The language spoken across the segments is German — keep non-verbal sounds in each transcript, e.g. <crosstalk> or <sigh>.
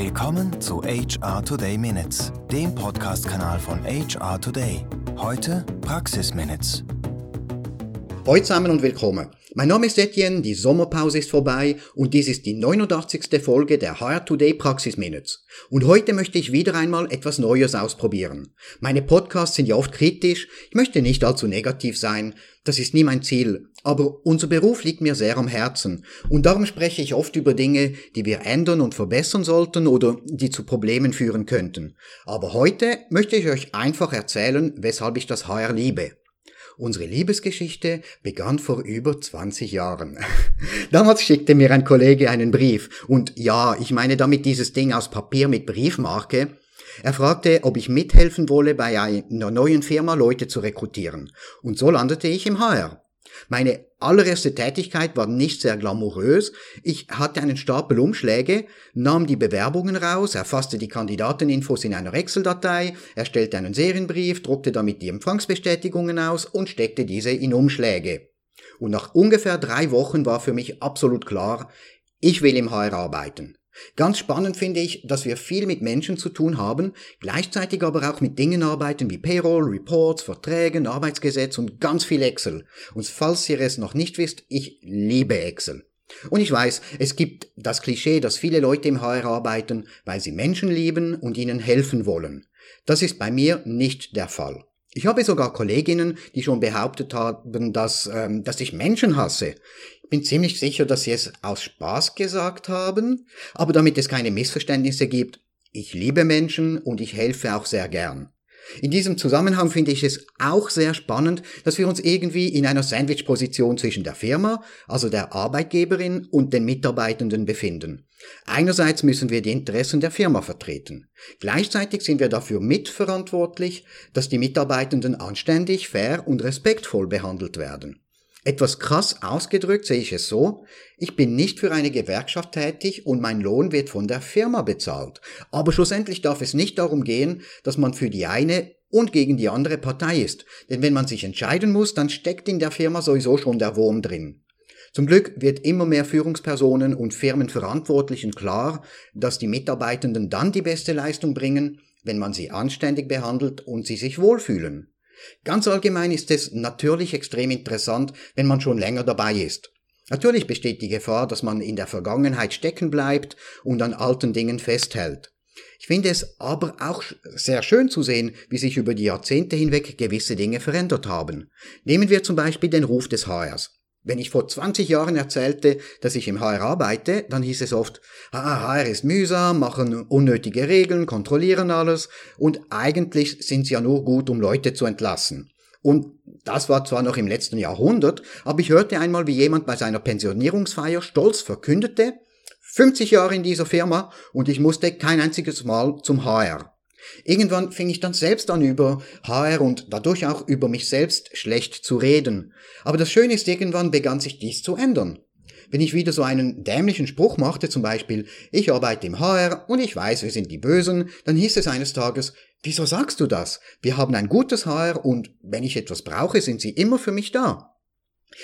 Willkommen zu HR Today Minutes, dem Podcast-Kanal von HR Today. Heute Praxis Minutes. Hallo zusammen und willkommen. Mein Name ist Etienne, die Sommerpause ist vorbei und dies ist die 89. Folge der HR Today Praxis Minutes. Und heute möchte ich wieder einmal etwas Neues ausprobieren. Meine Podcasts sind ja oft kritisch, ich möchte nicht allzu negativ sein, das ist nie mein Ziel, aber unser Beruf liegt mir sehr am Herzen und darum spreche ich oft über Dinge, die wir ändern und verbessern sollten oder die zu Problemen führen könnten. Aber heute möchte ich euch einfach erzählen, weshalb ich das HR liebe. Unsere Liebesgeschichte begann vor über 20 Jahren. <laughs> Damals schickte mir ein Kollege einen Brief. Und ja, ich meine damit dieses Ding aus Papier mit Briefmarke. Er fragte, ob ich mithelfen wolle, bei einer neuen Firma Leute zu rekrutieren. Und so landete ich im HR. Meine allererste Tätigkeit war nicht sehr glamourös. Ich hatte einen Stapel Umschläge, nahm die Bewerbungen raus, erfasste die Kandidateninfos in einer Excel-Datei, erstellte einen Serienbrief, druckte damit die Empfangsbestätigungen aus und steckte diese in Umschläge. Und nach ungefähr drei Wochen war für mich absolut klar, ich will im HR arbeiten. Ganz spannend finde ich, dass wir viel mit Menschen zu tun haben, gleichzeitig aber auch mit Dingen arbeiten wie Payroll, Reports, Verträgen, Arbeitsgesetz und ganz viel Excel. Und falls ihr es noch nicht wisst, ich liebe Excel. Und ich weiß, es gibt das Klischee, dass viele Leute im HR arbeiten, weil sie Menschen lieben und ihnen helfen wollen. Das ist bei mir nicht der Fall. Ich habe sogar Kolleginnen, die schon behauptet haben, dass, ähm, dass ich Menschen hasse bin ziemlich sicher, dass sie es aus Spaß gesagt haben, aber damit es keine Missverständnisse gibt, ich liebe Menschen und ich helfe auch sehr gern. In diesem Zusammenhang finde ich es auch sehr spannend, dass wir uns irgendwie in einer Sandwich-Position zwischen der Firma, also der Arbeitgeberin und den Mitarbeitenden befinden. Einerseits müssen wir die Interessen der Firma vertreten. Gleichzeitig sind wir dafür mitverantwortlich, dass die Mitarbeitenden anständig, fair und respektvoll behandelt werden. Etwas krass ausgedrückt sehe ich es so, ich bin nicht für eine Gewerkschaft tätig und mein Lohn wird von der Firma bezahlt. Aber schlussendlich darf es nicht darum gehen, dass man für die eine und gegen die andere Partei ist. Denn wenn man sich entscheiden muss, dann steckt in der Firma sowieso schon der Wurm drin. Zum Glück wird immer mehr Führungspersonen und Firmenverantwortlichen klar, dass die Mitarbeitenden dann die beste Leistung bringen, wenn man sie anständig behandelt und sie sich wohlfühlen. Ganz allgemein ist es natürlich extrem interessant, wenn man schon länger dabei ist. Natürlich besteht die Gefahr, dass man in der Vergangenheit stecken bleibt und an alten Dingen festhält. Ich finde es aber auch sehr schön zu sehen, wie sich über die Jahrzehnte hinweg gewisse Dinge verändert haben. Nehmen wir zum Beispiel den Ruf des HRs. Wenn ich vor 20 Jahren erzählte, dass ich im HR arbeite, dann hieß es oft, ah, HR ist mühsam, machen unnötige Regeln, kontrollieren alles und eigentlich sind sie ja nur gut, um Leute zu entlassen. Und das war zwar noch im letzten Jahrhundert, aber ich hörte einmal, wie jemand bei seiner Pensionierungsfeier stolz verkündete, 50 Jahre in dieser Firma und ich musste kein einziges Mal zum HR. Irgendwann fing ich dann selbst an über HR und dadurch auch über mich selbst schlecht zu reden. Aber das Schöne ist, irgendwann begann sich dies zu ändern. Wenn ich wieder so einen dämlichen Spruch machte, zum Beispiel, ich arbeite im HR und ich weiß, wir sind die Bösen, dann hieß es eines Tages, wieso sagst du das? Wir haben ein gutes HR und wenn ich etwas brauche, sind sie immer für mich da.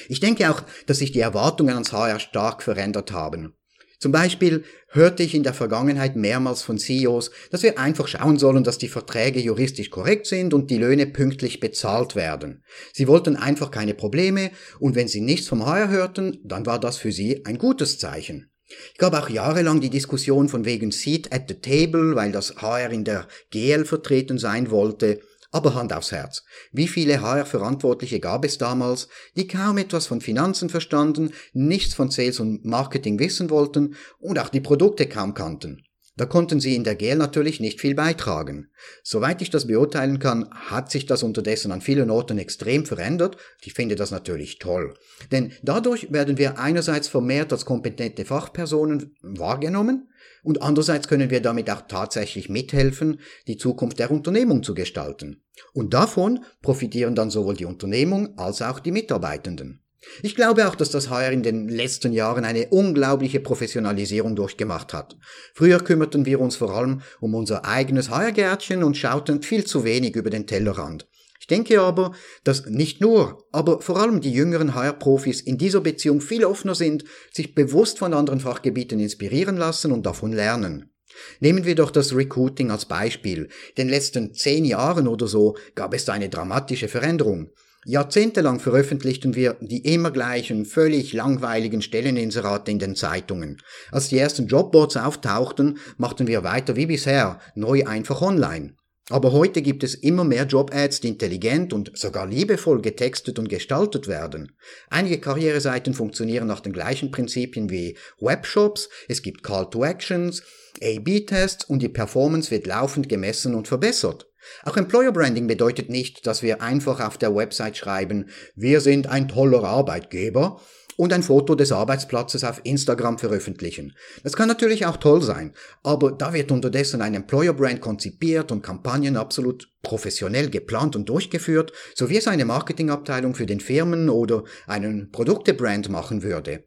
Ich denke auch, dass sich die Erwartungen ans HR stark verändert haben. Zum Beispiel hörte ich in der Vergangenheit mehrmals von CEOs, dass wir einfach schauen sollen, dass die Verträge juristisch korrekt sind und die Löhne pünktlich bezahlt werden. Sie wollten einfach keine Probleme und wenn sie nichts vom HR hörten, dann war das für sie ein gutes Zeichen. Ich gab auch jahrelang die Diskussion von wegen Seat at the Table, weil das HR in der GL vertreten sein wollte. Aber Hand aufs Herz. Wie viele HR-Verantwortliche gab es damals, die kaum etwas von Finanzen verstanden, nichts von Sales und Marketing wissen wollten und auch die Produkte kaum kannten? Da konnten sie in der GL natürlich nicht viel beitragen. Soweit ich das beurteilen kann, hat sich das unterdessen an vielen Orten extrem verändert. Ich finde das natürlich toll. Denn dadurch werden wir einerseits vermehrt als kompetente Fachpersonen wahrgenommen, und andererseits können wir damit auch tatsächlich mithelfen, die Zukunft der Unternehmung zu gestalten. Und davon profitieren dann sowohl die Unternehmung als auch die Mitarbeitenden. Ich glaube auch, dass das HR in den letzten Jahren eine unglaubliche Professionalisierung durchgemacht hat. Früher kümmerten wir uns vor allem um unser eigenes HR-Gärtchen und schauten viel zu wenig über den Tellerrand. Ich denke aber, dass nicht nur, aber vor allem die jüngeren HR-Profis in dieser Beziehung viel offener sind, sich bewusst von anderen Fachgebieten inspirieren lassen und davon lernen. Nehmen wir doch das Recruiting als Beispiel. In den letzten zehn Jahren oder so gab es da eine dramatische Veränderung. Jahrzehntelang veröffentlichten wir die immer gleichen, völlig langweiligen Stelleninserate in den Zeitungen. Als die ersten Jobboards auftauchten, machten wir weiter wie bisher, neu einfach online. Aber heute gibt es immer mehr Job-Ads, die intelligent und sogar liebevoll getextet und gestaltet werden. Einige Karriereseiten funktionieren nach den gleichen Prinzipien wie Webshops, es gibt Call-to-Actions, A-B-Tests und die Performance wird laufend gemessen und verbessert. Auch Employer Branding bedeutet nicht, dass wir einfach auf der Website schreiben, wir sind ein toller Arbeitgeber und ein Foto des Arbeitsplatzes auf Instagram veröffentlichen. Das kann natürlich auch toll sein, aber da wird unterdessen ein Employer Brand konzipiert und Kampagnen absolut professionell geplant und durchgeführt, so wie es eine Marketingabteilung für den Firmen oder einen Produktebrand machen würde.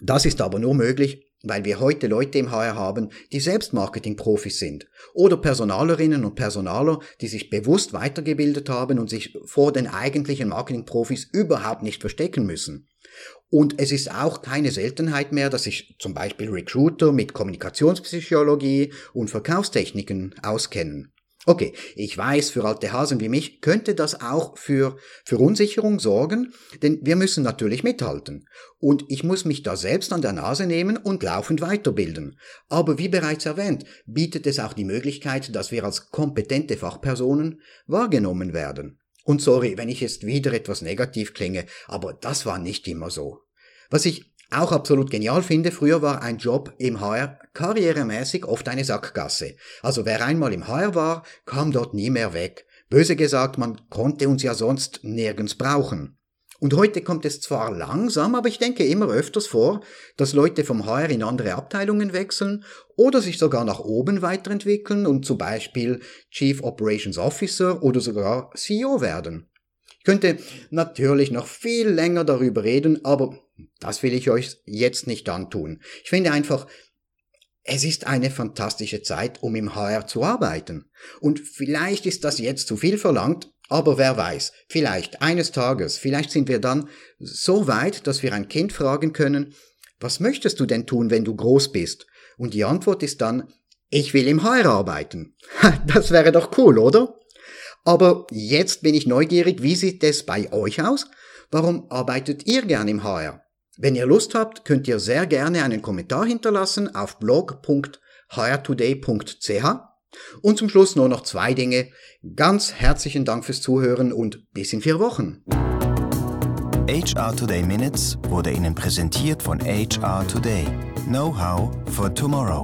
Das ist aber nur möglich, weil wir heute Leute im HR haben, die selbst Marketing-Profis sind oder Personalerinnen und Personaler, die sich bewusst weitergebildet haben und sich vor den eigentlichen Marketing-Profis überhaupt nicht verstecken müssen. Und es ist auch keine Seltenheit mehr, dass sich zum Beispiel Recruiter mit Kommunikationspsychologie und Verkaufstechniken auskennen. Okay, ich weiß, für alte Hasen wie mich könnte das auch für Verunsicherung sorgen, denn wir müssen natürlich mithalten. Und ich muss mich da selbst an der Nase nehmen und laufend weiterbilden. Aber wie bereits erwähnt, bietet es auch die Möglichkeit, dass wir als kompetente Fachpersonen wahrgenommen werden. Und sorry, wenn ich jetzt wieder etwas negativ klinge, aber das war nicht immer so. Was ich auch absolut genial finde, früher war ein Job im HR karrieremäßig oft eine Sackgasse. Also wer einmal im HR war, kam dort nie mehr weg. Böse gesagt, man konnte uns ja sonst nirgends brauchen. Und heute kommt es zwar langsam, aber ich denke immer öfters vor, dass Leute vom HR in andere Abteilungen wechseln oder sich sogar nach oben weiterentwickeln und zum Beispiel Chief Operations Officer oder sogar CEO werden. Ich könnte natürlich noch viel länger darüber reden, aber das will ich euch jetzt nicht antun. Ich finde einfach, es ist eine fantastische Zeit, um im HR zu arbeiten. Und vielleicht ist das jetzt zu viel verlangt, aber wer weiß, vielleicht eines Tages, vielleicht sind wir dann so weit, dass wir ein Kind fragen können, was möchtest du denn tun, wenn du groß bist? Und die Antwort ist dann, ich will im HR arbeiten. <laughs> Das wäre doch cool, oder? Aber jetzt bin ich neugierig, wie sieht es bei euch aus? Warum arbeitet ihr gern im HR? Wenn ihr Lust habt, könnt ihr sehr gerne einen Kommentar hinterlassen auf blog.hiretoday.ch. Und zum Schluss nur noch zwei Dinge. Ganz herzlichen Dank fürs Zuhören und bis in vier Wochen. HR Today Minutes wurde Ihnen präsentiert von HR Today. Know-how for tomorrow.